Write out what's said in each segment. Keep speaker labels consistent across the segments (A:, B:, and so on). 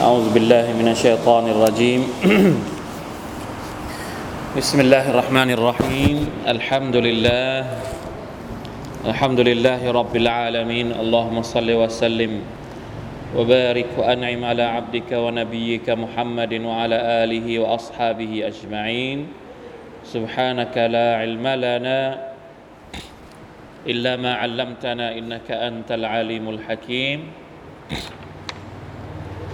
A: أعوذ بالله من الشيطان الرجيم. بسم الله الرحمن الرحيم. الحمد لله. الحمد لله رب العالمين. اللهم صل وسلم وبارك وأنعم على عبدك ونبيك محمد وعلى آله وأصحابه أجمعين. سبحانك لا علم لنا إلا ما علمتنا إنك أنت العليم الحكيم.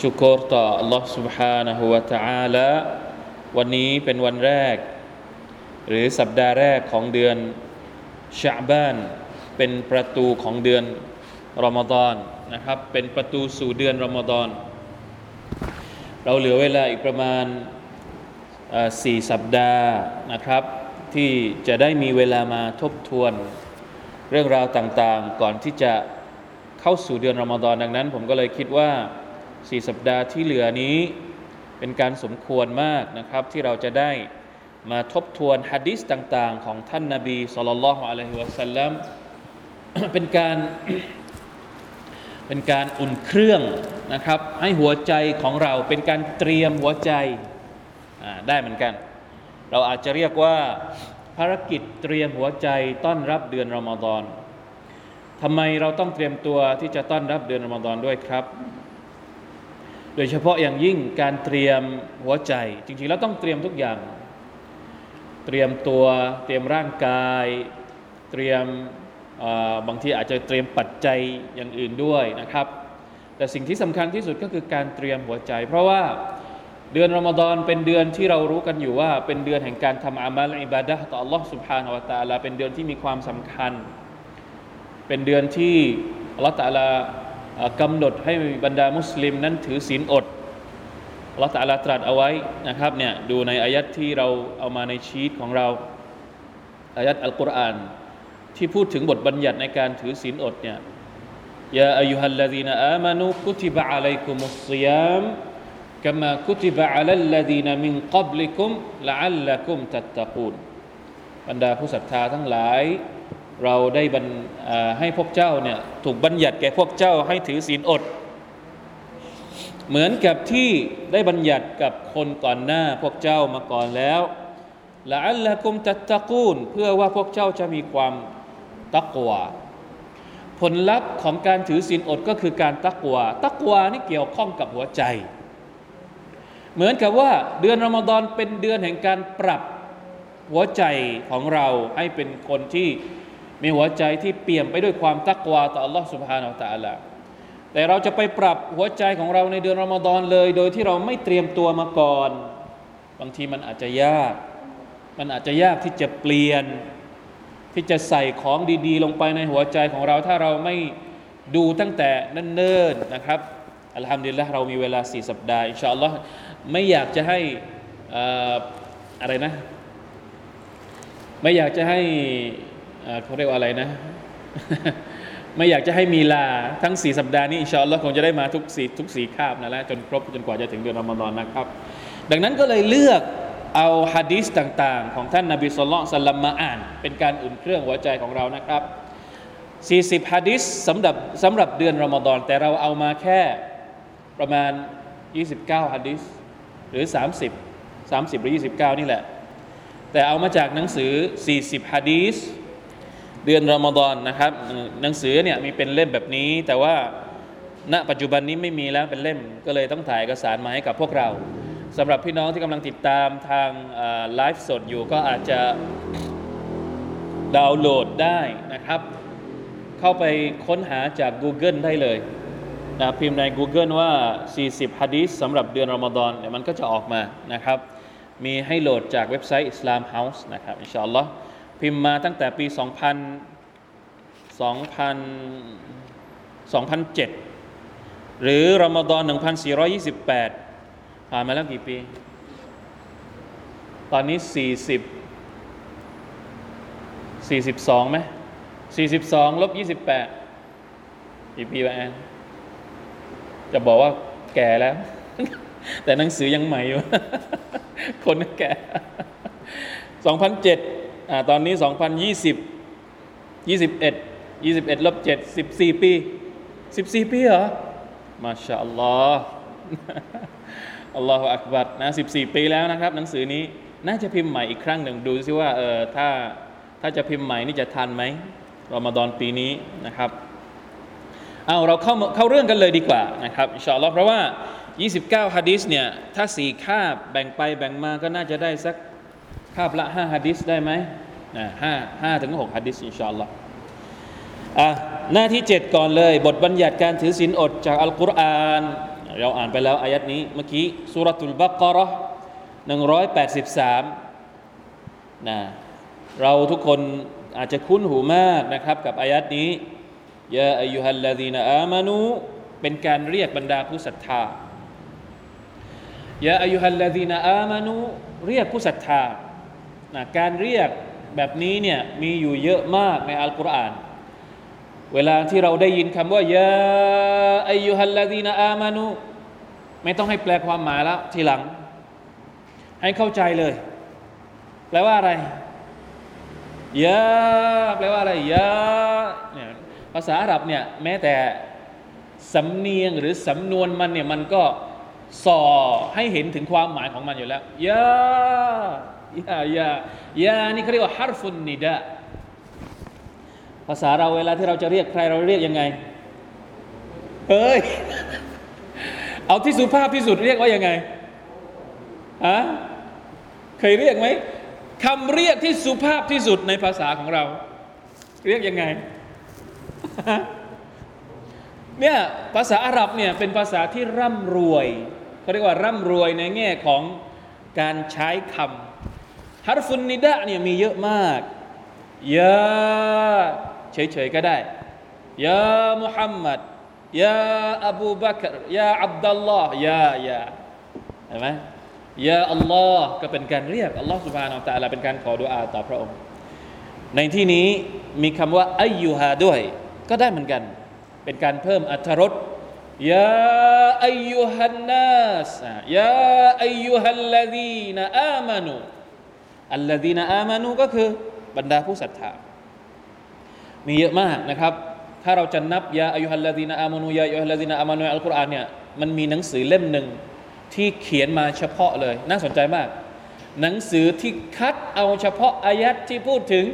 A: ชุกรต่อ Allah سبحانه และ تعالى วันนี้เป็นวันแรก หรือสัปดาห์แรกของเดือนชาบานเป็นประตูของเดือนรอมฎอนนะครับ เป็นประตูสู่เดือนรอมฎอน เราเหลือเวลาอีกประมาณสี่สัปดาห์นะครับ ที่จะได้มีเวลามาทบทวน เรื่องราวต่างๆ ก่อนที่จะเข้าสู่เดือนรอมฎอนดังนั้น ผมก็เลยคิดว่า สี่สัปดาห์ที่เหลือนี้ เป็นการสมควรมากนะครับ ที่เราจะได้มาทบทวนฮะดิษต่าง ๆ ของท่านนาบีสุลต่านละฮ์อะลัยฮิวะสัลลัมเป็นการเป็นการอุ่นเครื่องนะครับ ให้หัวใจของเราเป็นการเตรียมหัวใจได้เหมือนกัน เราอาจจะเรียกว่าภารกิจเตรียมหัวใจต้อนรับเดือนรอมฎอนทำไมเราต้องเตรียมตัวที่จะต้อนรับเดือนรอมฎอนด้วยครับ โดยเฉพาะอย่างยิ่งการเตรียมหัวใจ จริงๆแล้วต้องเตรียมทุกอย่าง เตรียมตัวเตรียมร่างกาย เตรียมบางทีอาจจะเตรียมปัจจัยอย่างอื่นด้วยนะครับ แต่สิ่งที่สำคัญที่สุดก็คือการเตรียมหัวใจ เพราะว่าเดือนรอมฎอนเป็นเดือนที่เรารู้กันอยู่ว่า เป็นเดือนแห่งการทำอามัลอิบาดะต่อ Allah سبحانه และ تعالى เป็นเดือนที่มีความสำคัญ เป็นเดือนที่ Allah تعالى กำหนดให้บรรดามุสลิมนั้นถือศีลอดลอตาลาตรัสเอาไว้นะครับเนี่ยดูในอายัดที่เราเอามาในชีตของเราอายัดอัลกุรอานที่พูดถึงบทบัญญัติในการถือศีลอดเนี่ยยาอายุฮัลลาดีนอามานุคุติบะอะลัยกุมุสซิยามกามาคุติบะอะลัลลาดีนมินกับลิกุมละอัลลักุมตัตตะกูนบรรดาผู้ศรัทธาทั้งหลาย เราได้บรรให้พวกเจ้าเนี่ยถูกบัญญัติแก่พวกเจ้าให้ถือศีลอด เหมือนกับที่ได้บัญญัติกับคนก่อนหน้าพวกเจ้ามาก่อนแล้วละอัลละกุมตัตตะกูลเพื่อว่าพวกเจ้าจะมีความตักวาผลลัพธ์ของการถือศีลอดก็คือการตักวาตักวานี่เกี่ยวข้องกับหัวใจ เหมือนกับว่าเดือนรอมฎอนเป็นเดือนแห่งการปรับหัวใจของเราให้เป็นคนที่ มีหัวใจที่เปี่ยมไปด้วยความตักวาต่อ Allah سبحانه และ تعالى แต่เราจะไปปรับหัวใจของเราในเดือนรอมฎอนเลย โดยที่เราไม่เตรียมตัวมาก่อน บางทีมันอาจจะยาก มันอาจจะยากที่จะเปลี่ยน ที่จะใส่ของดีๆ ลงไปในหัวใจของเรา ถ้าเราไม่ดูตั้งแต่เนิ่นๆนะครับอัลฮัมดุลิลละเรามีเวลาสี่สัปดาห์อินชาอัลลอฮ์ไม่อยากจะให้อะไรนะ ไม่อยากจะให้ เขาเรียกว่าอะไรนะ ไม่อยากจะให้มีลาทั้งสี่สัปดาห์นี้อินชาอัลลอฮ์คงจะได้มาทุกสี่ทุกสี่คาบนั่นแหละจนครบจนกว่าจะถึงเดือนรอมฎอนนะครับ ดังนั้นก็เลยเลือกเอาฮะดีษต่างๆ ของท่านนาบีสุลต่านสัลลัมมาอ่าน เป็นการอุ่นเครื่องหัวใจของเรานะครับ 40ฮะดีษสำหรับสำหรับเดือนรอมฎอนแต่เราเอามาแค่ประมาณ 29ฮะดีษหรือ 30 30 หรือ 29 นี่แหละ แต่เอามาจากหนังสือ 40ฮะดีษ เดือนรอมฎอนนะครับ หนังสือเนี่ยมีเป็นเล่มแบบนี้ แต่ว่าณปัจจุบันนี้ไม่มีแล้วเป็นเล่มก็เลยต้องถ่ายเอกสารมาให้กับพวกเราสำหรับพี่น้องที่กำลังติดตามทางไลฟ์สดอยู่ก็อาจจะดาวน์โหลดได้นะครับ เข้าไปค้นหาจาก Google ได้เลยนะพิมพ์ใน Google ว่า 40ฮะดีษสำหรับเดือนรอมฎอนเนี่ยมันก็จะออกมานะครับ มีให้โหลดจากเว็บไซต์ Islam House นะครับ อินชาอัลลอฮ์ พิมพ์มาตั้งแต่ปี 2000 2000 2007 หรือรอมฎอน 1428 ผ่านมาแล้วกี่ปี ตอนนี้ 40 42ไหม42ลบ28กี่ปีวะแอนจะบอกว่าแก่แล้ว แต่หนังสือยังใหม่อยู่ คนแก่ 2007 อ่าตอนนี้ 2020 21 21ลบ7 14 ปี 14 ปีเหรอ มาชาอัลลอฮ์อัลลอฮฺอักบัดนะ 14 ปีแล้วนะครับ หนังสือนี้น่าจะพิมพ์ใหม่อีกครั้งหนึ่งดูซิว่าเออถ้าถ้าจะพิมพ์ใหม่นี่จะทันไหมรอมฎอนปีนี้นะครับเอาเราเข้าเข้าเรื่องกันเลยดีกว่านะครับอินชาอัลลอฮ์เพราะว่า 29ฮะดิษเนี่ยถ้าสี่คาบแบ่งไปแบ่งมาก็น่าจะได้สัก คาบละ5ฮะดิษได้ไหมนะห้าห้าถึงหกฮะดิษอินชาอัลลอฮ์อะหน้าที่ 7 ก่อนเลย บทบัญญัติการถือศีลอดจากอัลกุรอานเราอ่านไปแล้วอายัดนี้เมื่อกี้สุรตุลบักรอหนึ่งร้อยแปดสิบสามนะเราทุกคนอาจจะคุ้นหูมากนะครับ กับอายัดนี้ยาอายุฮัลลาดีนอามานูเป็นการเรียกบรรดาผู้ศรัทธายาอายุฮัลลาดีนอามานูเรียกผู้ศรัทธา นะการเรียกแบบนี้เนี่ยมีอยู่เยอะมากในอัลกุรอาน เวลาที่เราได้ยินคำว่ายาอายุฮัลลาดีนอามานูไม่ต้องให้แปลความหมายแล้วทีหลัง ให้เข้าใจเลย แปลว่าอะไรยาแปลว่าอะไรยาเนี่ยภาษาอาหรับเนี่ยแม้แต่สำเนียงหรือสำนวนมันเนี่ยมันก็ส่อให้เห็นถึงความหมายของมันอยู่แล้วยา ยายายานี่เขาเรียกว่าฮาร์ฟุนนิดะภาษาเราเวลาที่เราจะเรียกใครเราเรียกยังไงเฮ้ย เอาที่สุภาพที่สุดเรียกว่ายังไงฮะเคยเรียกไหมคำเรียกที่สุภาพที่สุดในภาษาของเรา เรียกยังไงเนี่ยภาษาอาหรับเนี่ยเป็นภาษาที่ร่ำรวยเขาเรียกว่าร่ำรวยในแง่ของการใช้คำ ฮารฟุนนิดะเนี่ยมีเยอะมากยาเฉยๆก็ได้ยามุฮัมมัดยาอบูบักรยาอับดัลลอฮ์ยายาเห็นไหมยาอัลลอฮ์ก็เป็นการเรียกอัลลอฮ์สุบฮานาอัลตะลาเป็นการขอดุอาต่อพระองค์ ในที่นี้มีคำว่าอายุฮาด้วย ก็ได้เหมือนกัน เป็นการเพิ่มอัตรสยาอายุฮันนัสยาอายุฮัลลดีนอามานู อัลลดีนาอามานูก็คือบรรดาผู้ศรัทธา มีเยอะมากนะครับ ถ้าเราจะนับยาอายุฮัลลดีนาอามานูยาอายุฮัลลดีนาอามานูอัลกุรอานเนี่ยมันมีหนังสือเล่มหนึ่งที่เขียนมาเฉพาะเลย น่าสนใจมาก หนังสือที่คัดเอาเฉพาะอายัดที่พูดถึง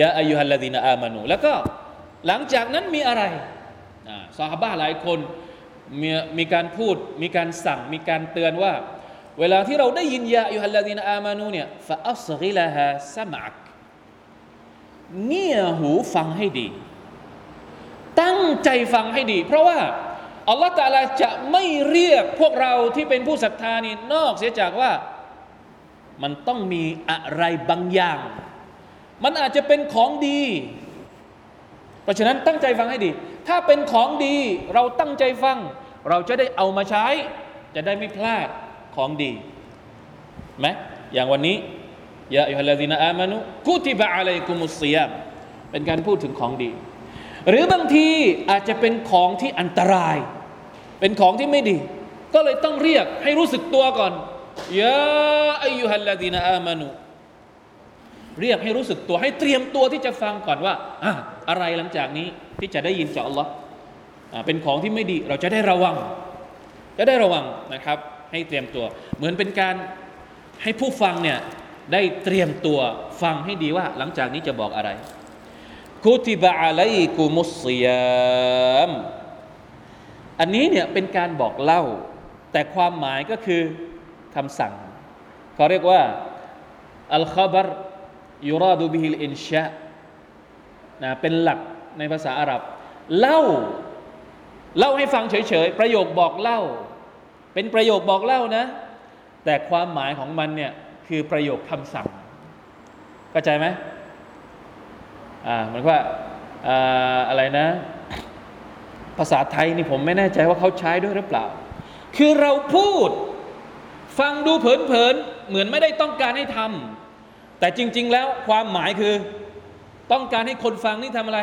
A: ยาอายุฮัลลดีนาอามานูแล้วก็หลังจากนั้นมีอะไรซาฮาบะหลายคนมีมีการพูดมีการสั่งมีการเตือนว่า เวลาที่เราได้ยินيا أيها الذين آمنوا เนี่ย فأصغ لها سمعك เงี่ยหูฟังให้ดี ตั้งใจฟังให้ดี เพราะว่าอัลลอฮฺตาลาจะไม่เรียกพวกเราที่เป็นผู้ศรัทธานี่นอกเสียจากว่ามันต้องมีอะไรบางอย่าง มันอาจจะเป็นของดี เพราะฉะนั้นตั้งใจฟังให้ดี ถ้าเป็นของดีเราตั้งใจฟัง เราจะได้เอามาใช้ จะได้ไม่พลาด ของดีไหมอย่างวันนี้ยาอิฮัลลาดีนาอามานุกุติบะอะลัยกุมุสซิยามเป็นการพูดถึงของดี หรือบางทีอาจจะเป็นของที่อันตราย เป็นของที่ไม่ดี ก็เลยต้องเรียกให้รู้สึกตัวก่อนยาอายุฮัลลาดีนาอามานุเรียกให้รู้สึกตัวให้เตรียมตัวที่จะฟังก่อนว่าอะอะไรหลังจากนี้ที่จะได้ยินจากอัลลอฮ์เป็นของที่ไม่ดี เราจะได้ระวัง จะได้ระวังนะครับ ให้เตรียมตัว เหมือนเป็นการให้ผู้ฟังเนี่ยได้เตรียมตัวฟังให้ดีว่า หลังจากนี้จะบอกอะไรคุติบะอะลัยกุมุสซิยามอันนี้เนี่ยเป็นการบอกเล่า แต่ความหมายก็คือคำสั่งเขาเรียกว่าอัลคอบรยูราดูบิฮิลอินชานะเป็นหลักในภาษาอาหรับ เล่า เล่าให้ฟังเฉยๆ ประโยคบอกเล่า เป็นประโยคบอกเล่านะ แต่ความหมายของมันเนี่ยคือประโยคคำสั่งเข้าใจไหมอ่าเหมือนว่าอ่าอะไรนะ ภาษาไทยนี่ผมไม่แน่ใจว่าเขาใช้ด้วยหรือเปล่า คือเราพูด ฟังดูเผินๆเหมือนไม่ได้ต้องการให้ทำแต่จริง ๆ แล้วความหมายคือต้องการให้คนฟังนี่ทำอะไร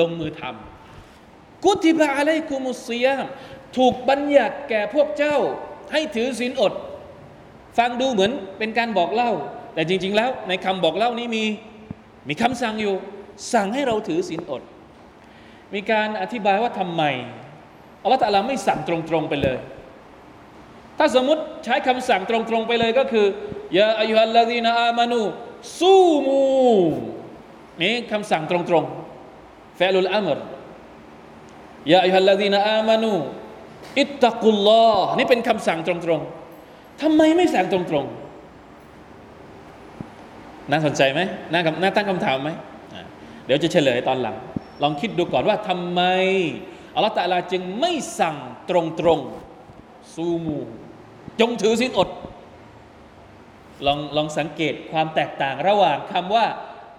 A: ลงมือทำ กุติบะอะไรกุมุสยามถูกบัญญัติแก่พวกเจ้าให้ถือศีลอด ฟังดูเหมือนเป็นการบอกเล่า แต่จริง ๆ แล้วในคำบอกเล่านี้มีมีคำสั่งอยู่ สั่งให้เราถือศีลอด มีการอธิบายว่าทำไมอัลลอฮฺตะลาไม่สั่งตรงๆไปเลย ถ้าสมมติใช้คำสั่งตรงๆไปเลยก็คือยาอายุฮัลลาดีนอามานูซูมูนี่คำสั่งตรงๆฟะลุลอัมร ยาอายุฮัลลาดีนอามานูอิตตะกุลลอฮ์นี่เป็นคำสั่งตรงๆทำไมไม่สั่งตรงๆ น่าสนใจไหมน่าน่าตั้งคำถามไหม เดี๋ยวจะเฉลยตอนหลัง ลองคิดดูก่อนว่าทำไมอัลลอฮฺตะลาจึงไม่สั่งตรงๆซูมู จงถือสินอด ลองลองสังเกตความแตกต่างระหว่างคำว่า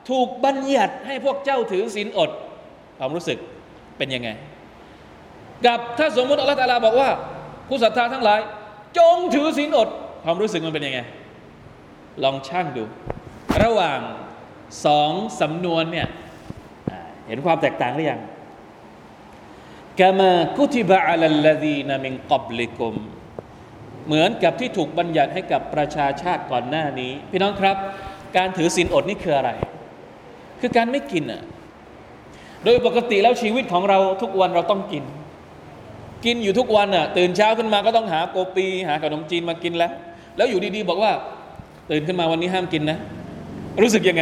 A: ถูกบัญญัติให้พวกเจ้าถือสินอด ความรู้สึกเป็นยังไง กับถ้าสมมติอัลลอฮฺตะลาบอกว่า ผู้ศรัทธาทั้งหลาย จงถือสินอด ความรู้สึกมันเป็นยังไง ลองช่างดู ระหว่างสองสำนวนเนี่ยเห็นความแตกต่างหรือยังกามากุติบะอัลลดีนามิงกับลิกุมเหมือนกับที่ถูกบัญญัติให้กับประชาชาติก่อนหน้านี้ พี่น้องครับ การถือศีลอดนี่คืออะไร คือการไม่กินอะโดยปกติแล้วชีวิตของเราทุกวันเราต้องกิน กินอยู่ทุกวันอะตื่นเช้าขึ้นมาก็ต้องหาโกปี หาขนมจีนมากินแล้ว แล้วอยู่ดีๆบอกว่า ตื่นขึ้นมาวันนี้ห้ามกินนะ รู้สึกยังไง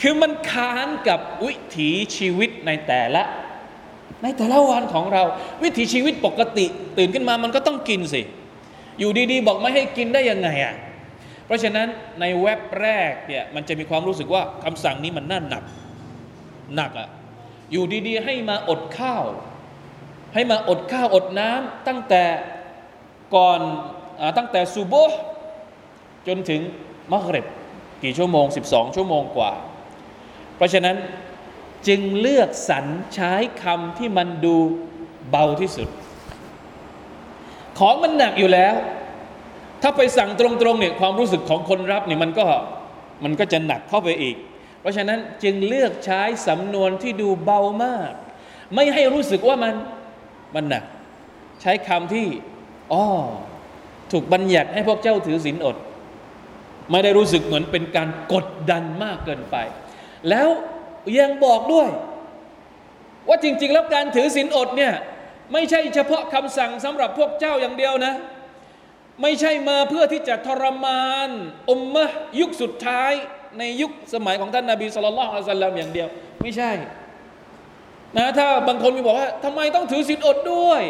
A: คือมันค้านกับวิถีชีวิตในแต่ละ ในแต่ละวันของเรา วิถีชีวิตปกติ ตื่นขึ้นมามันก็ต้องกินสิ อยู่ดีๆ บอกไม่ให้กินได้ยังไงอะเพราะฉะนั้นในเว็บแรกเนี่ยมันจะมีความรู้สึกว่าคำสั่งนี้มันน่าหนัก หนักอะอยู่ดีๆ ให้มาอดข้าว ให้มาอดข้าวอดน้ำตั้งแต่ก่อนอตั้งแต่ซูโบจนถึงมักริบกี่ชั่วโมง 12 ชั่วโมงกว่า เพราะฉะนั้นจึงเลือกสรรใช้คำที่มันดูเบาที่สุด ของมันหนักอยู่แล้ว ถ้าไปสั่งตรงๆเนี่ยความรู้สึกของคนรับเนี่ยมันก็มันก็จะหนักเข้าไปอีก เพราะฉะนั้นจึงเลือกใช้สำนวนที่ดูเบามาก ไม่ให้รู้สึกว่ามัน มันหนัก ใช้คำที่อ๋อถูกบัญญัติให้พวกเจ้าถือศีลอด ไม่ได้รู้สึกเหมือนเป็นการกดดันมากเกินไป แล้วยังบอกด้วย ว่าจริง ๆ แล้วการถือศีลอดเนี่ยไม่ใช่เฉพาะคำสั่งสำหรับพวกเจ้าอย่างเดียวนะ ไม่ใช่มาเพื่อที่จะทรมานอุมมะยุคสุดท้ายในยุคสมัยของท่านนาบีสุลต่านละอัลลัมอย่างเดียว ไม่ใช่ นะถ้าบางคนมีบอกว่าทำไมต้องถือศีลอดด้วย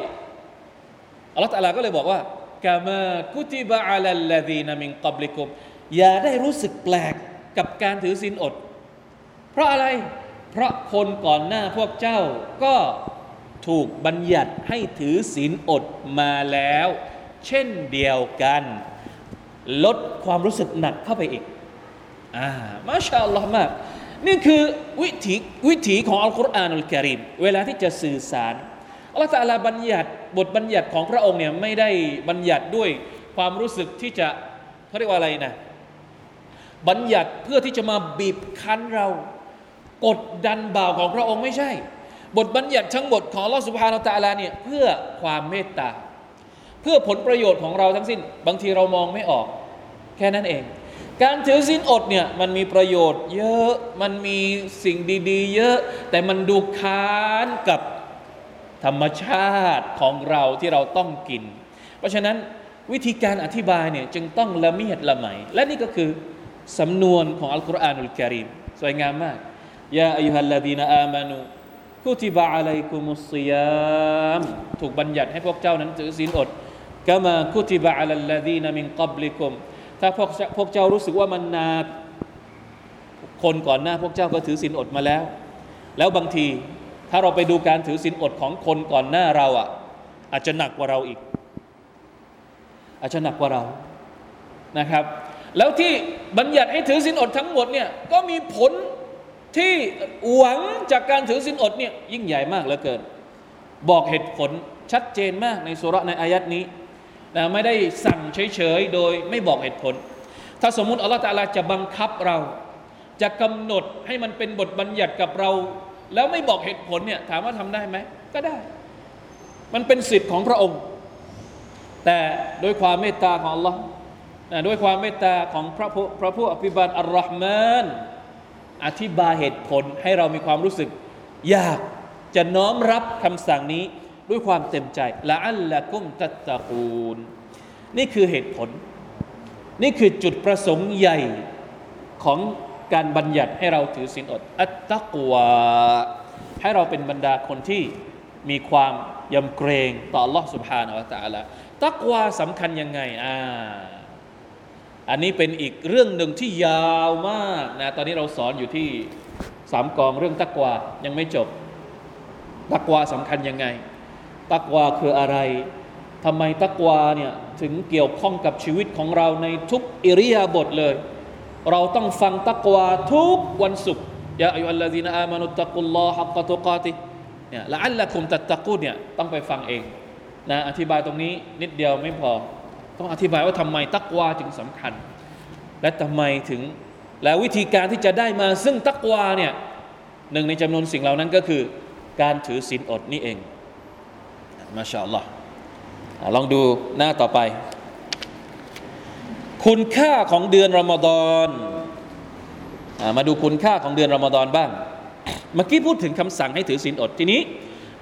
A: อัลลอฮฺตะลาก็เลยบอกว่ากามากุติบะอัลลดีนามิงกับลิกุมอย่าได้รู้สึกแปลกกับการถือศีลอด เพราะอะไร เพราะคนก่อนหน้าพวกเจ้าก็ถูกบัญญัติให้ถือศีลอดมาแล้ว เช่นเดียวกัน ลดความรู้สึกหนักเข้าไปอีกอ่ามาชาอัลลอฮ์มาก นี่คือวิถีวิถีของอัลกุรอานอัลกิริมเวลาที่จะสื่อสารอัลลอฮฺตะลาบัญญัติบทบัญญัติของพระองค์เนี่ยไม่ได้บัญญัติด้วยความรู้สึกที่จะเขาเรียกว่าอะไรนะบัญญัติเพื่อที่จะมาบีบคั้นเรา กดดันบ่าวของพระองค์ไม่ใช่ บทบัญญัติทั้งหมดของลอสุภานาตาลาเนี่ยเพื่อความเมตตา เพื่อผลประโยชน์ของเราทั้งสิ้น บางทีเรามองไม่ออก แค่นั้นเอง การถือสินอดเนี่ยมันมีประโยชน์ เยอะมันมีสิ่งดี ๆ เยอะ แต่มันดูค้านกับธรรมชาติของเราที่เราต้องกิน เพราะฉะนั้นวิธีการอธิบายเนี่ยจึงต้องละเมียดละไมและนี่ก็คือสำนวนของอัลกุรอานุลกิริมสวยงามมากยาอายุฮัลลดีนอามานูกุติบะอะลัยกุมุสซิยามถูกบัญญัติให้พวกเจ้านั้นถือศีลอดกามากุติบะอะลัลลดีนมินกับลิกุม ถ้าพวกพวกเจ้ารู้สึกว่ามันนาคนก่อนหน้า พวกเจ้าก็ถือศีลอดมาแล้ว แล้วบางทีถ้าเราไปดูการถือศีลอดของคนก่อนหน้าเราอะ อาจจะหนักกว่าเราอีก อาจจะหนักกว่าเรานะครับ แล้วที่บัญญัติให้ถือศีลอดทั้งหมดเนี่ยก็มีผลที่หวังจากการถือศีลอดเนี่ยยิ่งใหญ่มากเหลือเกิน บอกเหตุผลชัดเจนมากในสุรในอายัดนี้ นะไม่ได้สั่งเฉยๆโดยไม่บอกเหตุผล ถ้าสมมุติอัลลอฮฺตาลาจะบังคับเรา จะกำหนดให้มันเป็นบทบัญญัติกับเรา แล้วไม่บอกเหตุผลเนี่ยถามว่าทำได้ไหมก็ได้ มันเป็นสิทธิ์ของพระองค์ แต่ด้วยความเมตตาของ Allah นะด้วยความเมตตาของพระผู้พระผู้อภิบาลอัลลอฮ์มานอธิบายเหตุผลให้เรามีความรู้สึกอยากจะน้อมรับคำสั่งนี้ ด้วยความเต็มใจละอัลละกุมตัตตะกูลนี่คือเหตุผล นี่คือจุดประสงค์ใหญ่ของการบัญญัติให้เราถือศีลอด อัตตะกวาให้เราเป็นบรรดาคนที่มีความยำเกรงต่อ Allah سبحانه และ تعالى ตักวาสำคัญยังไงอ่าอันนี้เป็นอีกเรื่องหนึ่งที่ยาวมากนะตอนนี้เราสอนอยู่ที่สามกองเรื่องตักวายังไม่จบ ตักวาสำคัญยังไง ตักวาคืออะไรทำไมตักวาเนี่ยถึงเกี่ยวข้องกับชีวิตของเราในทุกอิริยาบถเลย เราต้องฟังตักวาทุกวันศุกร์ยาอายุอัลลอฮีนอามานุตตะกุลลอฮักกะตุกาติเนี่ยละอัลละคุมตัตตะกูเนี่ยต้องไปฟังเองนะอธิบายตรงนี้นิดเดียวไม่พอ ต้องอธิบายว่าทำไมตักวาจึงสำคัญ และทำไมถึงแล้ววิธีการที่จะได้มาซึ่งตักวาเนี่ยหนึ่งในจำนวนสิ่งเหล่านั้นก็คือ การถือศีลอดนี่เอง มาชาอัลลอฮ์ลองดูหน้าต่อไป คุณค่าของเดือนรอมฎอนมาดูคุณค่าของเดือนรอมฎอนบ้าง เมื่อกี้พูดถึงคำสั่งให้ถือศีลอดทีนี้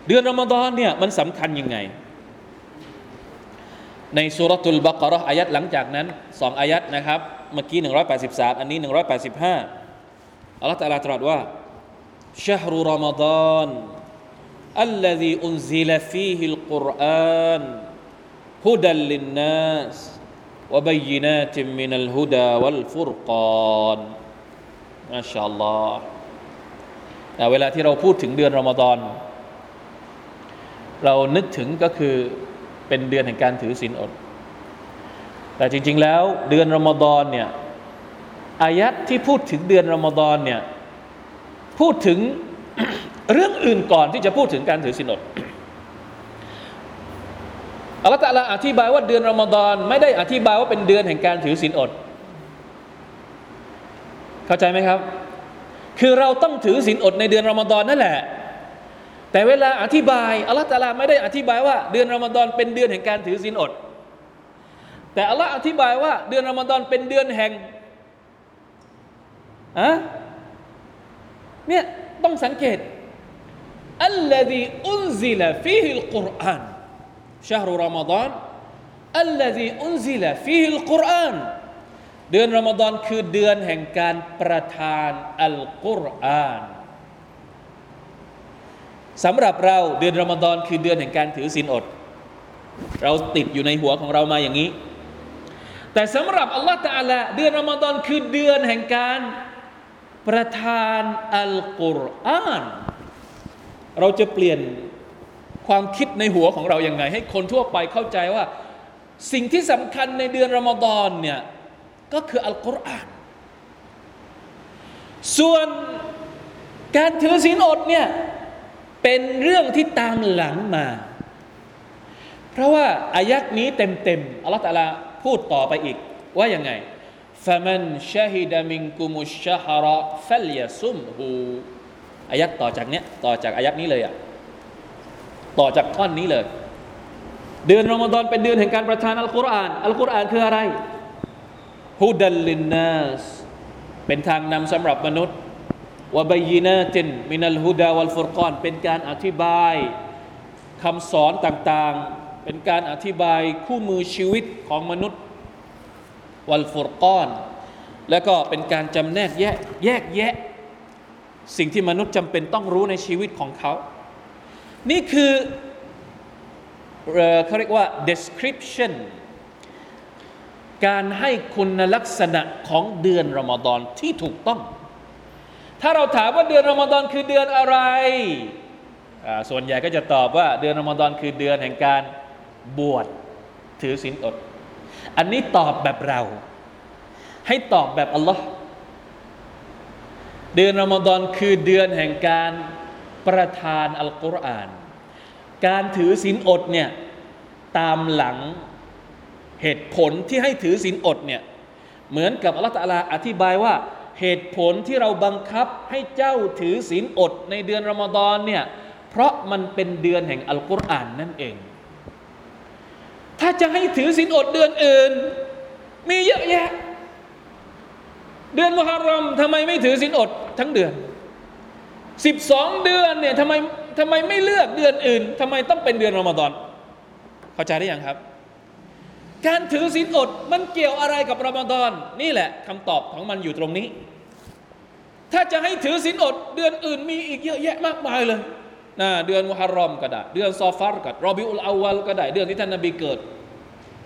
A: เดือนรอมฎอนเนี่ยมันสำคัญยังไง ในสุรทูลบากรออายัดหลังจากนั้นสองอายัดนะครับ เมื่อกี้ 183 อันนี้ 185อัลลอฮฺตะลาตรัสว่า الذي أنزل فيه القرآن هدى للناس وبينات من الهدى والفرقان มาชาอัลลอฮ์เวลาที่เราพูดถึงเดือนรอมฎอนเรานึกถึงก็คือเป็นเดือนแห่งการถือศีลอด แต่จริง ๆ แล้วเดือนรอมฎอนเนี่ยอายัดที่พูดถึงเดือนรอมฎอนเนี่ยพูดถึง เรื่องอื่นก่อนที่จะพูดถึงการถือศีลอดอัลลอฮฺตะลาอธิบายว่าเดือนรอมฎอนไม่ได้อธิบายว่าเป็นเดือนแห่งการถือศีลอด เข้าใจไหมครับ คือเราต้องถือศีลอดในเดือนรอมฎอนนั่นแหละ แต่เวลาอธิบายอัลลอฮฺตะลาไม่ได้อธิบายว่าเดือนรอมฎอนเป็นเดือนแห่งการถือศีลอด แต่อัลลอฮฺอธิบายว่าเดือนรอมฎอนเป็นเดือนแห่งอะเนี่ยต้องสังเกต الذي أنزل فيه القرآن شهر رمضان الذي أنزل فيه القرآن เดือนรอมฎอนคือเดือนแห่งการประทานอัลกุรอานสำหรับเราเดือนรอมฎอนคือเดือนแห่งการถือศีลอด เราติดอยู่ในหัวของเรามาอย่างนี้ แต่สำหรับอัลลอฮฺตะอาลาเดือนรอมฎอนคือเดือนแห่งการประทานอัลกุรอาน เราจะเปลี่ยนความคิดในหัวของเราอย่างไง ให้คนทั่วไปเข้าใจว่า สิ่งที่สำคัญในเดือนรอมฎอนเนี่ยก็คืออัลกุรอาน ส่วนการถือศีลอดเนี่ยเป็นเรื่องที่ตามหลังมา เพราะว่าอายักนี้เต็มๆอัลลอฮฺตาลาพูดต่อไปอีกว่ายังไง فمن شهد منكم الشهر فليصمه อายัดต่อจากเนี้ยต่อจากอายัดนี้เลยอะต่อจากท่อนนี้เลย เดือนรอมฎอนเป็นเดือนแห่งการประทานอัลกุรอานอัลกุรอานคืออะไรฮุดัลลินนัสเป็นทางนำสำหรับมนุษย์วะบยินาตินมินัลฮุดาวัลฟุรกอนเป็นการอธิบายคำสอนต่างๆ เป็นการอธิบายคู่มือชีวิตของมนุษย์วัลฟุรกอน แล้วก็เป็นการจำแนกแยกแยกแยะ สิ่งที่มนุษย์จำเป็นต้องรู้ในชีวิตของเขา นี่คือเขาเรียกว่า description การให้คุณลักษณะของเดือนรอมฎอนที่ถูกต้อง ถ้าเราถามว่าเดือนรอมฎอนคือเดือนอะไร ส่วนใหญ่ก็จะตอบว่าเดือนรอมฎอนคือเดือนแห่งการบวชถือศีลอด อันนี้ตอบแบบเรา ให้ตอบแบบอัลลอฮ์ เดือนรอมฎอนคือเดือนแห่งการประทานอัลกุรอาน การถือศีลอดเนี่ยตามหลังเหตุผลที่ให้ถือศีลอดเนี่ยเหมือนกับอัลลอฮฺตะลาอธิบายว่าเหตุผลที่เราบังคับให้เจ้าถือศีลอดในเดือนรอมฎอนเนี่ยเพราะมันเป็นเดือนแห่งอัลกุรอานนั่นเอง ถ้าจะให้ถือศีลอดเดือนอื่น มีเยอะแยะ เดือนมุฮัรรอมทำไมไม่ถือศีลอดทั้งเดือนสิบสองเดือนเนี่ยทำไมทำไมไม่เลือกเดือนอื่นทำไมต้องเป็นเดือนรอมฎอน เข้าใจได้ยังครับ การถือศีลอดมันเกี่ยวอะไรกับรอมฎอน นี่แหละคำตอบของมันอยู่ตรงนี้ ถ้าจะให้ถือศีลอดเดือนอื่นมีอีกเยอะแยะมากมายเลยนะเดือนมุฮัรรอมก็ได้ เดือนซอฟาร์ก็รอบิอุลอาวลก็ได้ เดือนที่ท่านนบีเกิด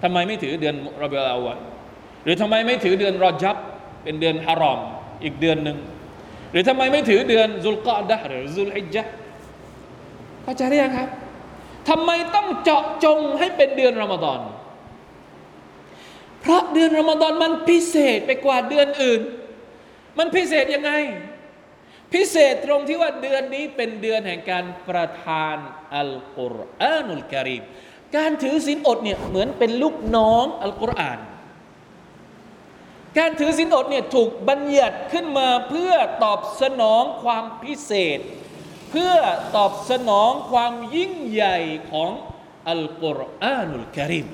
A: ทำไมไม่ถือเดือนรอบิอุลอาวลหรือทำไมไม่ถือเดือนรอจับ เป็นเดือนฮารอมอีกเดือนหนึ่งหรือทำไมไม่ถือเดือนซุลกอดะหรือซุลฮิจจ์เข้าใจหรือยังครับทำไมต้องเจาะจงให้เป็นเดือนรอมฎอนเพราะเดือนรอมฎอนมันพิเศษไปกว่าเดือนอื่น มันพิเศษยังไง พิเศษตรงที่ว่าเดือนนี้เป็นเดือนแห่งการประทานอัลกุรอานุลกิริมการถือศีลอดเนี่ยเหมือนเป็นลูกน้องอัลกุรอาน การถือศีลอดเนี่ยถูกบัญญัติขึ้นมาเพื่อตอบสนองความพิเศษ เพื่อตอบสนองความยิ่งใหญ่ของอัลกุรอานุลกิริม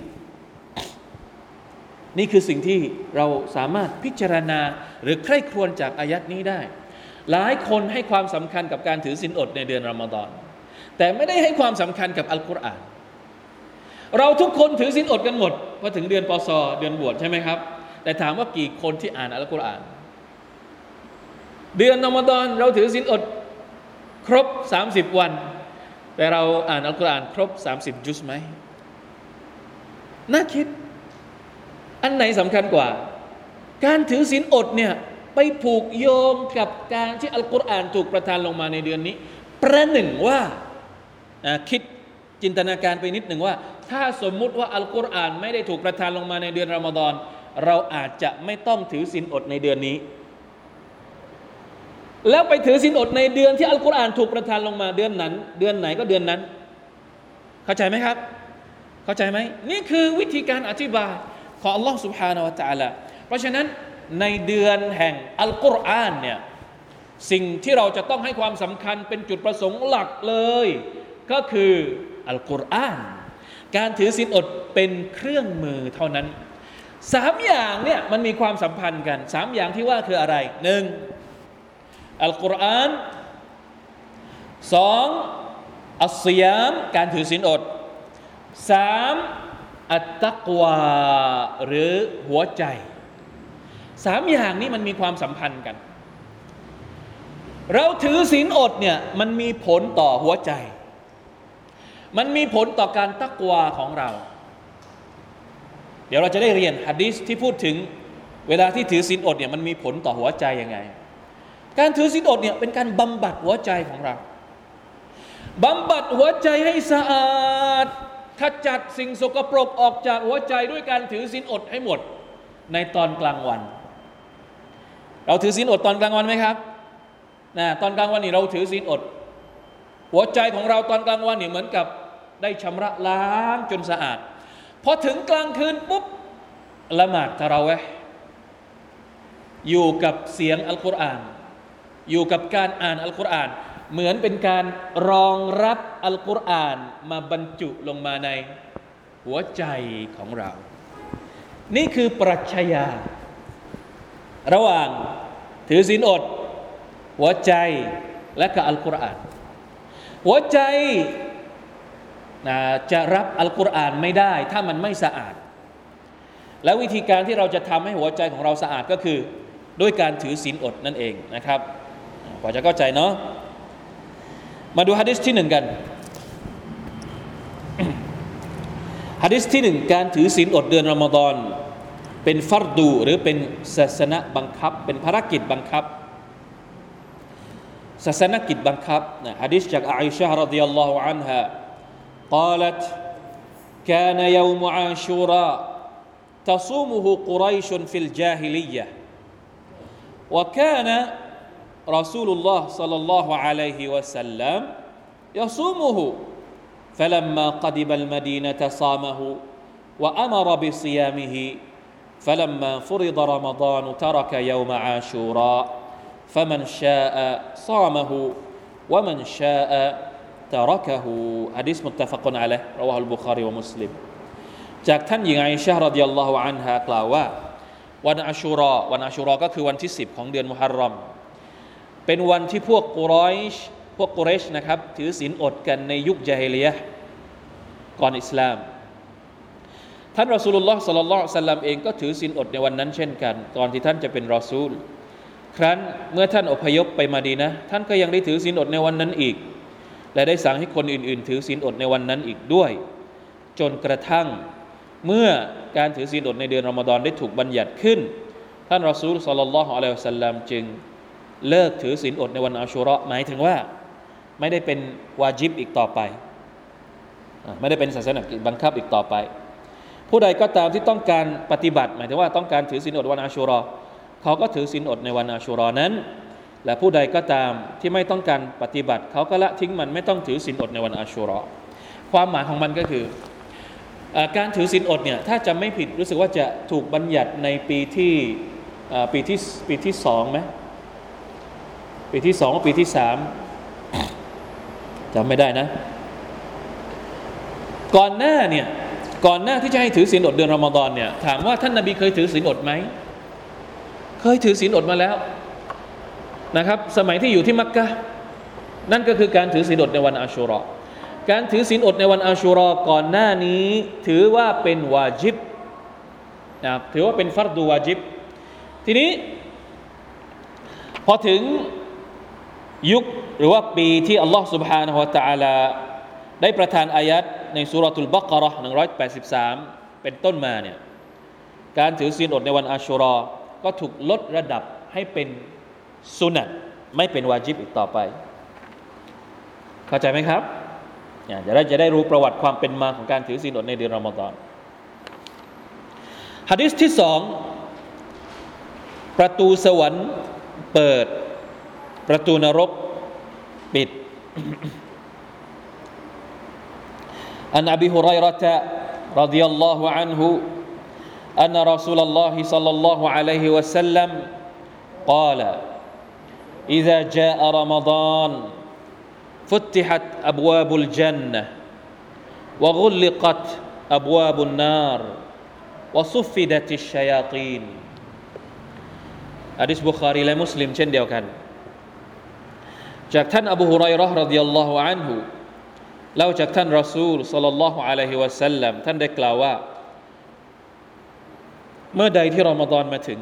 A: นี่คือสิ่งที่เราสามารถพิจารณาหรือใคร่ครวญจากอายัดนี้ได้ หลายคนให้ความสำคัญกับการถือศีลอดในเดือนรอมฎอนแต่ไม่ได้ให้ความสำคัญกับอัลกุรอาน เราทุกคนถือศีลอดกันหมดพอถึงเดือนปศเดือนบวชใช่ไหมครับ แต่ถามว่ากี่คนที่อ่านอัลกุรอาน เดือนอมฎอนเราถือศีลอดครบ 30 วัน แต่เราอ่านอัลกุรอานครบ 30 จุสไหมน่าคิด อันไหนสำคัญกว่า การถือศีลอดเนี่ยไปผูกโยงกับการที่อัลกุรอานถูกประทานลงมาในเดือนนี้ ประหนึ่งว่าคิดจินตนาการไปนิดหนึ่งว่า ถ้าสมมุติว่าอัลกุรอานไม่ได้ถูกประทานลงมาในเดือนรอมฎอน เราอาจจะไม่ต้องถือศีลอดในเดือนนี้ แล้วไปถือศีลอดในเดือนที่อัลกุรอานถูกประทานลงมาเดือนนั้น เดือนไหนก็เดือนนั้น เข้าใจไหมครับ เข้าใจไหมนี่คือวิธีการอธิบายของอัลลอฮ์ سبحانه และ تعالى เพราะฉะนั้นในเดือนแห่งอัลกุรอานเนี่ยสิ่งที่เราจะต้องให้ความสำคัญเป็นจุดประสงค์หลักเลย ก็คืออัลกุรอานการถือศีลอดเป็นเครื่องมือเท่านั้น สามอย่างเนี่ยมันมีความสัมพันธ์กันสามอย่างที่ว่าคืออะไรหนึ่งอัลกุรอานสองอัลซียามการถือศีลอดสามอัตตะกวาหรือหัวใจสามอย่างนี้มันมีความสัมพันธ์กัน เราถือศีลอดเนี่ยมันมีผลต่อหัวใจ มันมีผลต่อการตักวาของเรา เดี๋ยวเราจะได้เรียนฮะดิษที่พูดถึงเวลาที่ถือศีลอดเนี่ยมันมีผลต่อหัวใจยังไง การถือศีลอดเนี่ยเป็นการบำบัดหัวใจของเราบำบัดหัวใจให้สะอาดขจัดสิ่งสกปรกออกจากหัวใจด้วยการถือศีลอดให้หมดในตอนกลางวัน เราถือศีลอดตอนกลางวันไหมครับนะตอนกลางวันนี่เราถือศีลอด หัวใจของเราตอนกลางวันเนี่ยเหมือนกับได้ชำระล้างจนสะอาด พอถึงกลางคืนปุ๊บละหมาดตะเราเวอยู่กับเสียงอัลกุรอาน อยู่กับการอ่านอัลกุรอาน เหมือนเป็นการรองรับอัลกุรอานมาบรรจุลงมาในหัวใจของเรา นี่คือปรัชญาระหว่างถือศีลอด หัวใจและกับอัลกุรอาน หัวใจ จะรับอัลกุรอานไม่ได้ ถ้ามันไม่สะอาด และวิธีการที่เราจะทำให้หัวใจของเราสะอาดก็คือ ด้วยการถือศีลอดนั่นเองนะครับพอจะเข้าใจเนาะมาดูฮะดิษที่หนึ่งกันฮะดิษที่หนึ่งการถือศีลอดเดือนรอมฎอนเป็นฟัรดูหรือเป็นศาสนบังคับ เป็นภารกิจบังคับ ศาสนกิจบังคับนะฮะดิษจากอาอิชะฮ์รดิยัลลอฮุอันฮา قالت كان يوم عاشوراء تصومه قريش في الجاهلية. وكان رسول الله صلى الله عليه وسلم يصومه. فلما قدم المدينة صامه وأمر بصيامه. فلما فرض رمضان ترك يوم عاشوراء. فمن شاء صامه ومن شاء ตารกะฮูอะดิษมุตตะฟะกนอะลัยรอวะฮุลบุคารีวะมุสลิมจากท่านหญิงไอชาฮ์ดิยัลลอฮุอันฮากล่าวว่า วันอัชุรอวันอัชุรอก็คือวันที่ 10 ของเดือนมุฮัรรอม เป็นวันที่พวกกุรอยชพวกกุเรชนะครับ ถือศีลอดกันในยุคจาฮิเลียก่อนอิสลาม ท่านรอสูลุลลอฮ์สัลลัลลอฮุสัลลัมเองก็ถือศีลอดในวันนั้นเช่นกัน ตอนที่ท่านจะเป็นรอสูล ครั้นเมื่อท่านอพยพไปมาดีนะ ท่านก็ยังได้ถือศีลอดในวันนั้นอีก และได้สั่งให้คนอื่น ๆ ถือศีลอดในวันนั้นอีกด้วย จนกระทั่งเมื่อการถือศีลอดในเดือนรอมฎอนได้ถูกบัญญัติขึ้น ท่านรอซูลสัลลัลลอฮุอะลัยฮิสัลลัมจึงเลิกถือศีลอดในวันอาชูระหมายถึงว่าไม่ได้เป็นวาจิบอีกต่อไป ไม่ได้เป็นศาสนาบังคับอีกต่อไป ผู้ใดก็ตามที่ต้องการปฏิบัติ หมายถึงว่าต้องการถือศีลอดวันอาชูราะเขาก็ถือศีลอดในวันอาชูราะนั้น และผู้ใดก็ตามที่ไม่ต้องการปฏิบัติ เขาก็ละทิ้งมันไม่ต้องถือศีลอดในวันอาชูเราะห์ความหมายของมันก็คืออการถือศีลอดเนี่ยถ้าจะไม่ผิดรู้สึกว่าจะถูกบัญญัติในปีที่ปีที่ปีที่สองไหมปีที่สองปีที่สามจำไม่ได้นะ ก่อนหน้าเนี่ยก่อนหน้าที่จะให้ถือศีลอดเดือนรอมฎอนเนี่ยถามว่าท่านนบีเคยถือศีลอดไหมเคยถือศีลอดมาแล้ว นะครับ สมัยที่อยู่ที่มักกะฮ์นั่นก็คือการถือศีลอดในวันอาชูเราะห์ การถือศีลอดในวันอาชูรอก่อนหน้านี้ ถือว่าเป็นวาจิบนะครับถือว่าเป็นฟัรดูวาจิบ ทีนี้ พอถึงยุคหรือว่าปีที่อัลลอฮ์ سبحانه และ تعالى ได้ประทานอายัดในสุรทูลบักเราะห์183 เป็นต้นมาเนี่ยการถือศีลอดในวันอาชูรอ ก็ถูกลดระดับให้เป็น สุนัตไม่เป็นวาจิบอีกต่อไป เข้าใจไหมครับ เนี่ยจะได้จะได้รู้ประวัติความเป็นมาของการถือศีลอดในเดือนรอมฎอนฮะดิษที่สองประตูสวรรค์เปิด ประตูนรกปิด อันอบีฮุไรรตะ رضي الله عنه أن رسول الله صلى الله عليه وسلم قال إذا جاء رمضان فتحت أبواب الجنة وغلقت أبواب النار وصفدت الشياطين อะดิษบุคารีและมุสลิมเช่นเดียวกัน จากท่านอบูฮุไรเราะห์รดิยัลลอฮุอันฮุเล่าจากท่านรอซูลสัลลัลลอฮุอะลัยฮิวะสัลลัมท่านได้กล่าวว่า เมื่อใดที่รอมฎอนมาถึง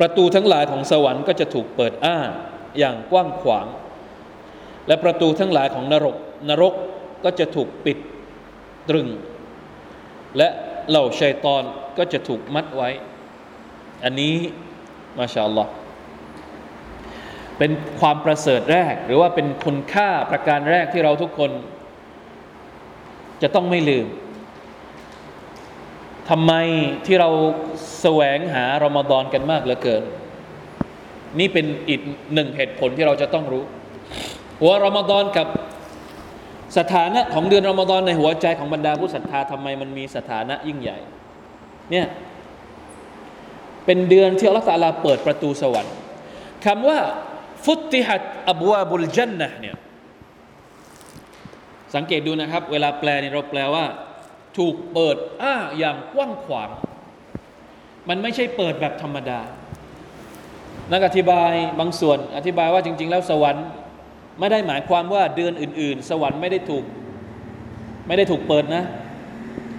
A: ประตูทั้งหลายของสวรรค์ก็จะถูกเปิดอ้าอย่างกว้างขวาง และประตูทั้งหลายของนรกนรกก็จะถูกปิดตรึง และเหล่าชัยตอนก็จะถูกมัดไว้ อันนี้มาชาอัลลอฮ์เป็นความประเสริฐแรก หรือว่าเป็นคุณค่าประการแรกที่เราทุกคน จะต้องไม่ลืม ทำไมที่เราแสวงหารอมฎอนกันมากเหลือเกิน นี่เป็นอีกหนึ่งเหตุผลที่เราจะต้องรู้ ว่ารอมฎอนกับสถานะของเดือนรอมฎอนในหัวใจของบรรดาผู้ศรัทธาทำไมมันมีสถานะยิ่งใหญ่ เนี่ยเป็นเดือนที่อัลลอฮฺลาเปิดประตูสวรรค์คำว่าฟุติฮัตอับวาบุลจันนะเนี่ยสังเกตดูนะครับ เวลาแปลเนี่ยเราแปลว่า ถูกเปิดอ้าอย่างกว้างขวาง มันไม่ใช่เปิดแบบธรรมดา นักอธิบายบางส่วน อธิบายว่าจริง ๆ แล้วสวรรค์ไม่ได้หมายความว่าเดือนอื่น ๆ สวรรค์ไม่ได้ถูก ไม่ได้ถูกเปิดนะ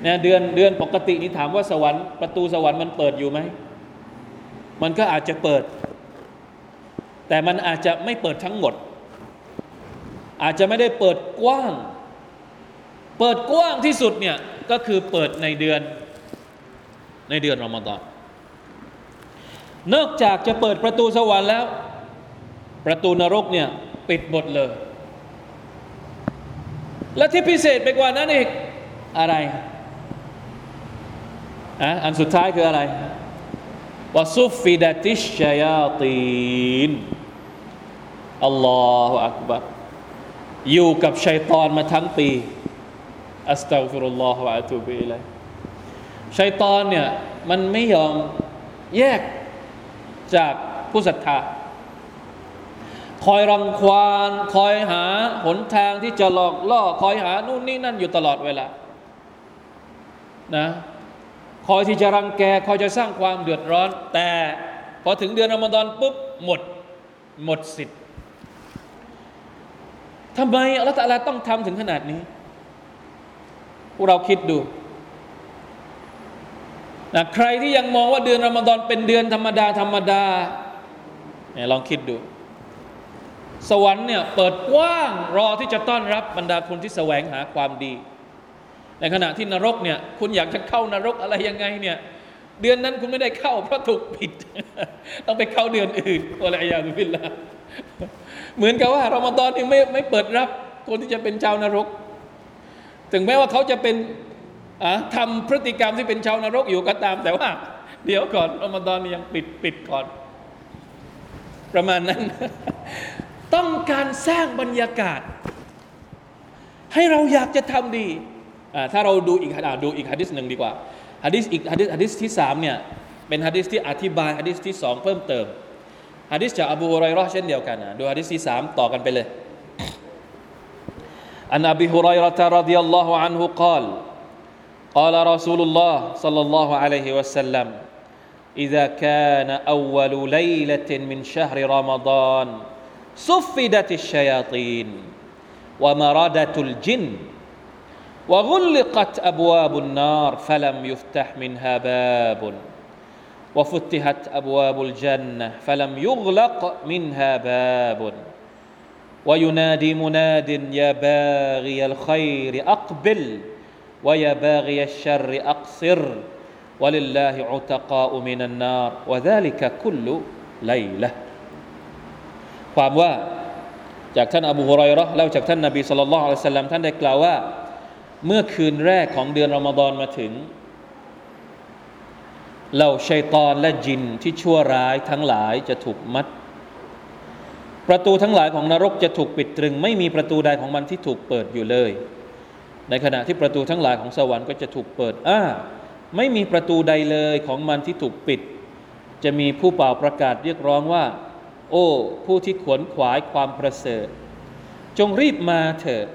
A: เนี่ยเดือนเดือนปกตินี่ถามว่าสวรรค์ประตูสวรรค์มันเปิดอยู่ไหม มันก็อาจจะเปิด แต่มันอาจจะไม่เปิดทั้งหมด อาจจะไม่ได้เปิดกว้าง เปิดกว้างที่สุดเนี่ย ก็คือเปิดในเดือนในเดือนรอมฎอนนอกจากจะเปิดประตูสวรรค์แล้ว ประตูนรกเนี่ยปิดหมดเลย และที่พิเศษไปกว่านั้นอีกอะไรอะอันสุดท้ายคืออะไรวะซุฟิดะติชชยาตีนอัลลอฮฺอักบัรอยู่กับชัยตอนมาทั้งปี อัสตัฟิรุลลอฮฺวะอะตูบิอิลัยชัยตอนเนี่ยมันไม่ยอมแยกจากผู้ศรัทธา คอยรังควานคอยหาหนทางที่จะหลอกล่อ คอยหานู่นนี่นั่นอยู่ตลอดเวลานะคอยที่จะรังแกคอยจะสร้างความเดือดร้อน แต่พอถึงเดือนอมฎอนปุ๊บหมดหมดสิทธิ์ทำไมอัลลอฮฺตะลาต้องทำถึงขนาดนี้ พวกเราคิดดูนะใครที่ยังมองว่าเดือนรอมฎอนเป็นเดือนธรรมดาธรรมดาเนี่ยลองคิดดู สวรรค์เนี่ยเปิดกว้างรอที่จะต้อนรับบรรดาคนที่แสวงหาความดี ในขณะที่นรกเนี่ยคุณอยากจะเข้านรกอะไรยังไงเนี่ยเดือนนั้นคุณไม่ได้เข้าเพราะถูกปิด ต้องไปเข้าเดือนอื่นอะไรอย่างนี้ละเหมือนกับว่ารอมฎอนนี่ไม่ไม่เปิดรับคนที่จะเป็นชาวนรก ถึงแม้ว่าเขาจะเป็นทำพฤติกรรมที่เป็นชาวนรกอยู่ก็ตาม แต่ว่า เดี๋ยวก่อนอมฎอนยังปิดปิดก่อน ประมาณนั้น ต้องการสร้างบรรยากาศ ให้เราอยากจะทำดีถ้าเราดูอีกดูอีกฮะดิษหนึ่งดีกว่าฮะดิษอีกฮะดิษฮะดิษที่สามเนี่ยเป็นฮะดิษที่อธิบายฮะดิษที่สองเพิ่มเติมฮะดิษจากอบูฮุไรรอเช่นเดียวกันนะดูฮะดิษที่สามต่อกันไปเลย عن أبي هريرة رضي الله عنه قال قال رسول الله صلى الله عليه وسلم إذا كان أول ليلة من شهر رمضان سفدت الشياطين ومردت الجن وغلقت أبواب النار فلم يفتح منها باب وفتحت أبواب الجنة فلم يغلق منها باب وينادي مناد يا باغي الخير أقبل ويا باغي الشر أقصر ولله عتقاء من النار وذلك كل ليلة ความว่าจากท่านอบูฮุไรเราะห์เล่าจากท่านนบีสุลต่านละอัลสลัมท่านได้กล่าวว่า เมื่อคืนแรกของเดือนรอมฎอนมาถึงเหล่าชัยตอนและจินที่ชั่วร้ายทั้งหลายจะถูกมัด ประตูทั้งหลายของนรกจะถูกปิดตรึง ไม่มีประตูใดของมันที่ถูกเปิดอยู่เลย ในขณะที่ประตูทั้งหลายของสวรรค์ก็จะถูกเปิดอ้าไม่มีประตูใดเลยของมันที่ถูกปิด จะมีผู้เป่าประกาศเรียกร้องว่า โอ้ ผู้ที่ขวนขวายความประเสริฐ จงรีบมาเถิด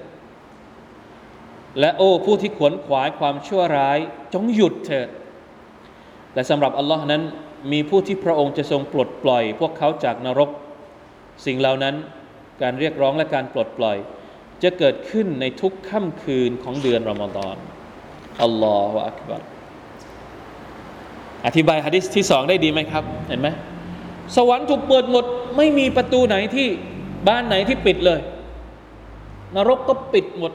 A: และโอ้ ผู้ที่ขวนขวายความชั่วร้าย จงหยุดเถิดและสำหรับอัลลอฮ์นั้นมีผู้ที่พระองค์จะทรงปลดปล่อย พวกเขาจากนรก สิ่งเหล่านั้นการเรียกร้องและการปลดปล่อย จะเกิดขึ้นในทุกค่ำคืนของเดือนรอมฎอนอัลลอฮฺอักบัรอธิบายฮะดิษที่สองได้ดีไหมครับ เห็นไหมสวรรค์ถูกเปิดหมด ไม่มีประตูไหนที่บ้านไหนที่ปิดเลย นรกก็ปิดหมด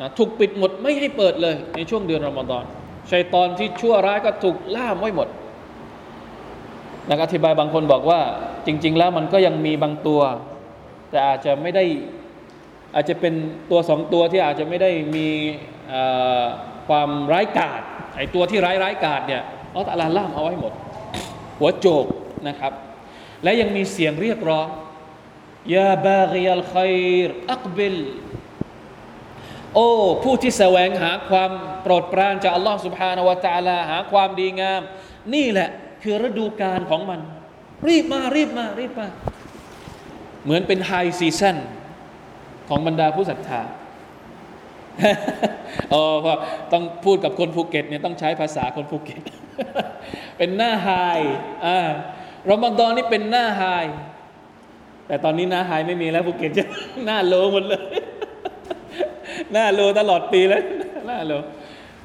A: นะถูกปิดหมดไม่ให้เปิดเลย ในช่วงเดือนรอมฎอนชัยตอนที่ชั่วร้ายก็ถูกล่ามไว้หมดนักอธิบายบางคนบอกว่า จริง ๆ แล้วมันก็ยังมีบางตัว แต่อาจจะไม่ได้อาจจะเป็นตัวสองตัวที่อาจจะไม่ได้มีความร้ายกาจไอตัวที่ร้ายร้ายกาจเนี่ยอัลลอฮ์ล่ามเอาไว้หมด หัวโจกนะครับ และยังมีเสียงเรียกร้องยาบาเกียลคอยรอักบิลโอ้ผู้ที่แสวงหาความโปรดปรานจากอัลลอฮ์สุบฮานาวะตะลาหาความดีงาม นี่แหละคือฤดูกาลของมัน รีบมารีบมารีบมา เหมือนเป็น high season ของบรรดาผู้ศรัทธาอ๋อพอต้องพูดกับคนภูเก็ตเนี่ยต้องใช้ภาษาคนภูเก็ต เป็นหน้า high อ่ารอมฎอนนี่เป็นหน้า high แต่ตอนนี้หน้า high ไม่มีแล้วภูเก็ตจะหน้า low หมดเลย หน้า low ตลอดปีแล้วหน้า low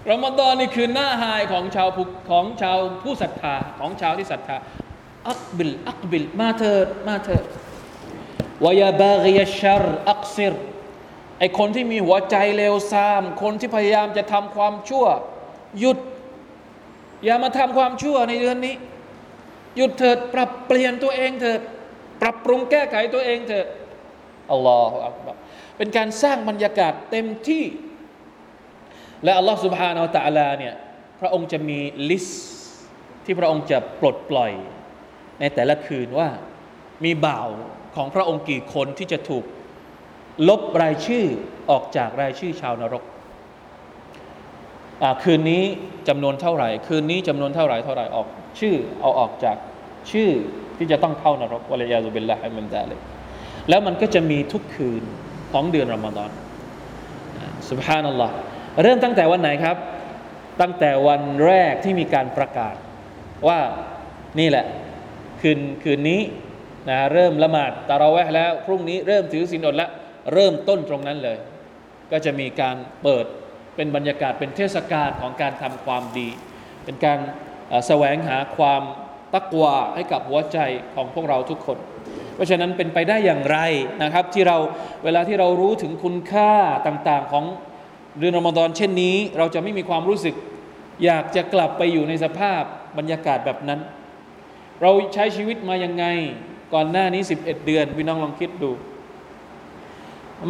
A: รอมฎอนนี่คือหน้า high ของชาวภูของชาวผู้ศรัทธาของชาวที่ศรัทธา อักบิลอักบิลมาเถิดมาเถิดวายาบากียชัรอักซิรไอคนที่มีหัวใจเลวทราม คนที่พยายามจะทำความชั่ว หยุด อย่ามาทำความชั่วในเดือนนี้ หยุดเถิดปรับเปลี่ยนตัวเองเถิด ปรับปรุงแก้ไขตัวเองเถิดอัลลอฮฺเป็นการสร้างบรรยากาศเต็มที่ และอัลลอฮฺสุบฮานาอัลตะลาเนี่ยพระองค์จะมี list ที่พระองค์จะปลดปล่อย ในแต่ละคืนว่ามีบ่าวของพระองค์กี่คนที่จะถูกลบรายชื่อออกจากรายชื่อชาวนรก คืนนี้จำนวนเท่าไหร่ คืนนี้จำนวนเท่าไหร่เท่าไหร่ออก ชื่อเอาออกจากชื่อที่จะต้องเข้านรกوالعياذ بالله من ذلك แล้วมันก็จะมีทุกคืนของเดือนรอมฎอนสุบฮานัลลอฮ์เริ่มตั้งแต่วันไหนครับ ตั้งแต่วันแรกที่มีการประกาศว่านี่แหละ คืนคืนนี้นะเริ่มละหมาดตาเราแวะแล้ว พรุ่งนี้เริ่มถือศีลอดแล้วเริ่มต้นตรงนั้นเลย ก็จะมีการเปิดเป็นบรรยากาศเป็นเทศกาลของการทำความดี เป็นการแสวงหาความตักวาให้กับหัวใจของพวกเราทุกคน เพราะฉะนั้นเป็นไปได้อย่างไรนะครับ ที่เราเวลาที่เรารู้ถึงคุณค่าต่างๆของเดือนอมฎอนเช่นนี้ เราจะไม่มีความรู้สึก อยากจะกลับไปอยู่ในสภาพบรรยากาศแบบนั้น เราใช้ชีวิตมายังไง ก่อนหน้านี้ 11 เดือนพี่น้องลองคิดดู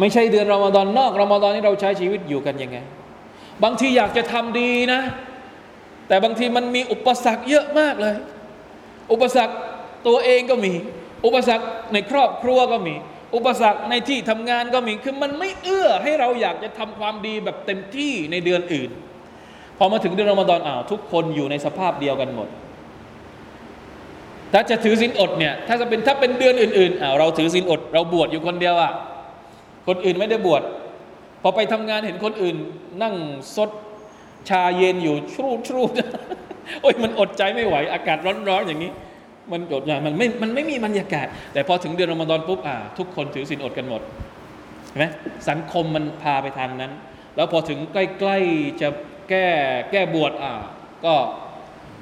A: ไม่ใช่เดือนรอมฎอนนอกรอมฎอนนี้เราใช้ชีวิตอยู่กันยังไง บางทีอยากจะทำดีนะ แต่บางทีมันมีอุปสรรคเยอะมากเลย อุปสรรคตัวเองก็มี อุปสรรคในครอบครัวก็มี อุปสรรคในที่ทำงานก็มีคือมันไม่เอื้อให้เราอยากจะทำความดีแบบเต็มที่ในเดือนอื่นพอมาถึงเดือนรอมฎอนอ้าวทุกคนอยู่ในสภาพเดียวกันหมด ถ้าจะถือศีลอดเนี่ยถ้าจะเป็นถ้าเป็นเดือนอื่นๆอ่าเราถือศีลอด เราบวชอยู่คนเดียวอะคนอื่นไม่ได้บวชพอไปทำงานเห็นคนอื่น นั่งซดชาเย็นอยู่ชรูดชรูดโอ้ยมันอดใจไม่ไหว อากาศร้อนๆอย่างนี้ มันอดอย่างมันไม่มันไม่มีบรรยากาศ แต่พอถึงเดือนรอมฎอนปุ๊บอ่าทุกคนถือศีลอดกันหมดเห็นไหมสังคมมันพาไปทางนั้น แล้วพอถึงใกล้ๆจะแก้แก้บวชอ่าก็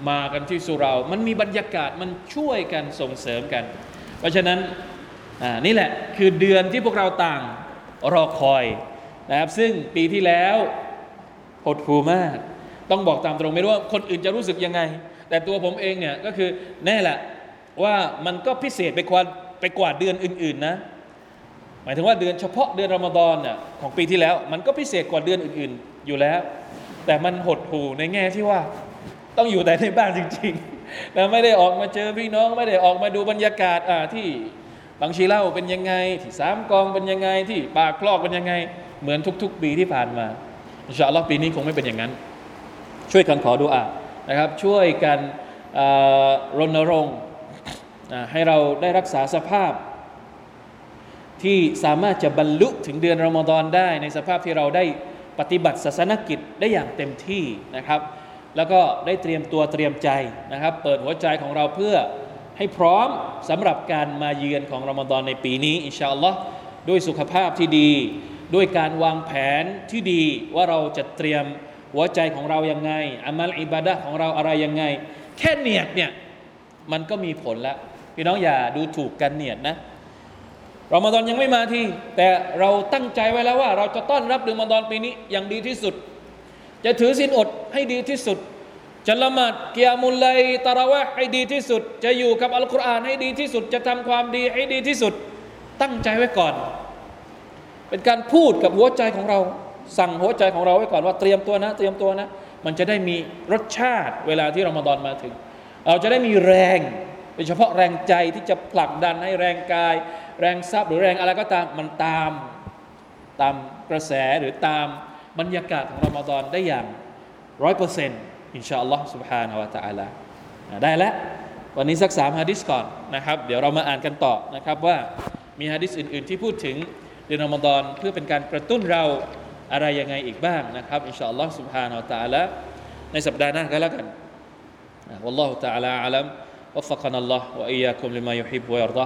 A: มากันที่สุรา มันมีบรรยากาศมันช่วยกันส่งเสริมกัน เพราะฉะนั้นนี่แหละคือเดือนที่พวกเราต่างรอคอยนะครับ ซึ่งปีที่แล้วหดหูมาก ต้องบอกตามตรงไม่รู้ว่าคนอื่นจะรู้สึกยังไง แต่ตัวผมเองเนี่ยก็คือแน่แหละว่ามันก็พิเศษไปกว่าไปกว่าเดือนอื่น ๆนะ หมายถึงว่าเดือนเฉพาะเดือนรอมฎอนน่ยของปีที่แล้ว มันก็พิเศษกว่าเดือนอื่น ๆ อยู่แล้ว แต่มันหดหูในแง่ที่ว่า ต้องอยู่แต่ในบ้านจริงๆนะไม่ได้ออกมาเจอพี่น้อง ไม่ได้ออกมาดูบรรยากาศอ่าที่บางชีเล่าเป็นยังไง ที่สามกองเป็นยังไง ที่ปากคลอกเป็นยังไง เหมือนทุก ๆ ปีที่ผ่านมาอินชาอัลลอฮ์ปีนี้คงไม่เป็นอย่างนั้น ช่วยกันขอดูอานะครับ ช่วยกันรณรงค์ให้เราได้รักษาสภาพ ที่สามารถจะบรรลุถึงเดือนรอมฎอนได้ ในสภาพที่เราได้ปฏิบัติศาสนกิจได้อย่างเต็มที่นะครับ แล้วก็ได้เตรียมตัวเตรียมใจนะครับ เปิดหัวใจของเราเพื่อให้พร้อมสำหรับการมาเยือนของรอมฎอนในปีนี้ อินชาอัลลอฮ์ด้วยสุขภาพที่ดี ด้วยการวางแผนที่ดีว่าเราจะเตรียมหัวใจของเรายังไงอามัลอิบาดะของเราอะไรยังไง แค่เนียดเนี่ยมันก็มีผลแล้วพี่น้องอย่าดูถูกกันเนียดนะรอมฎอนยังไม่มาที่ แต่เราตั้งใจไว้แล้วว่า เราจะต้อนรับเดือนรอมฎอนปีนี้อย่างดีที่สุด จะถือศีลอดให้ดีที่สุด จะละหมาดเกียมุลไลตะระวะให้ดีที่สุด จะอยู่กับอัลกุรอานให้ดีที่สุด จะทำความดีให้ดีที่สุด ตั้งใจไว้ก่อน เป็นการพูดกับหัวใจของเรา สั่งหัวใจของเราไว้ก่อนว่าเตรียมตัวนะ เตรียมตัวนะ มันจะได้มีรสชาติเวลาที่เรามาดอนมาถึง เราจะได้มีแรงโดยเฉพาะแรงใจที่จะผลักดันให้แรงกาย แรงทรัพย์หรือแรงอะไรก็ตามมันตาม ตามกระแสหรือตาม บรรยากาศของรอมฎอนได้อย่างร้อยเปอร์เซ็นต์อินชาอัลลอฮ์ سبحانه และ تعالى ได้แล้ว วันนี้สักสามฮะดิษก่อนนะครับ เดี๋ยวเรามาอ่านกันต่อนะครับว่ามีฮะดิษอื่น ๆ ที่พูดถึงเดือนรอมฎอนเพื่อเป็นการกระตุ้นเราอะไรยังไงอีกบ้างนะครับอินชาอัลลอฮ์ سبحانه และ تعالى ในสัปดาห์หน้าก็แล้วกัน والله تعالى أعلم وفقنا الله وإياكم لما يحب ويرضى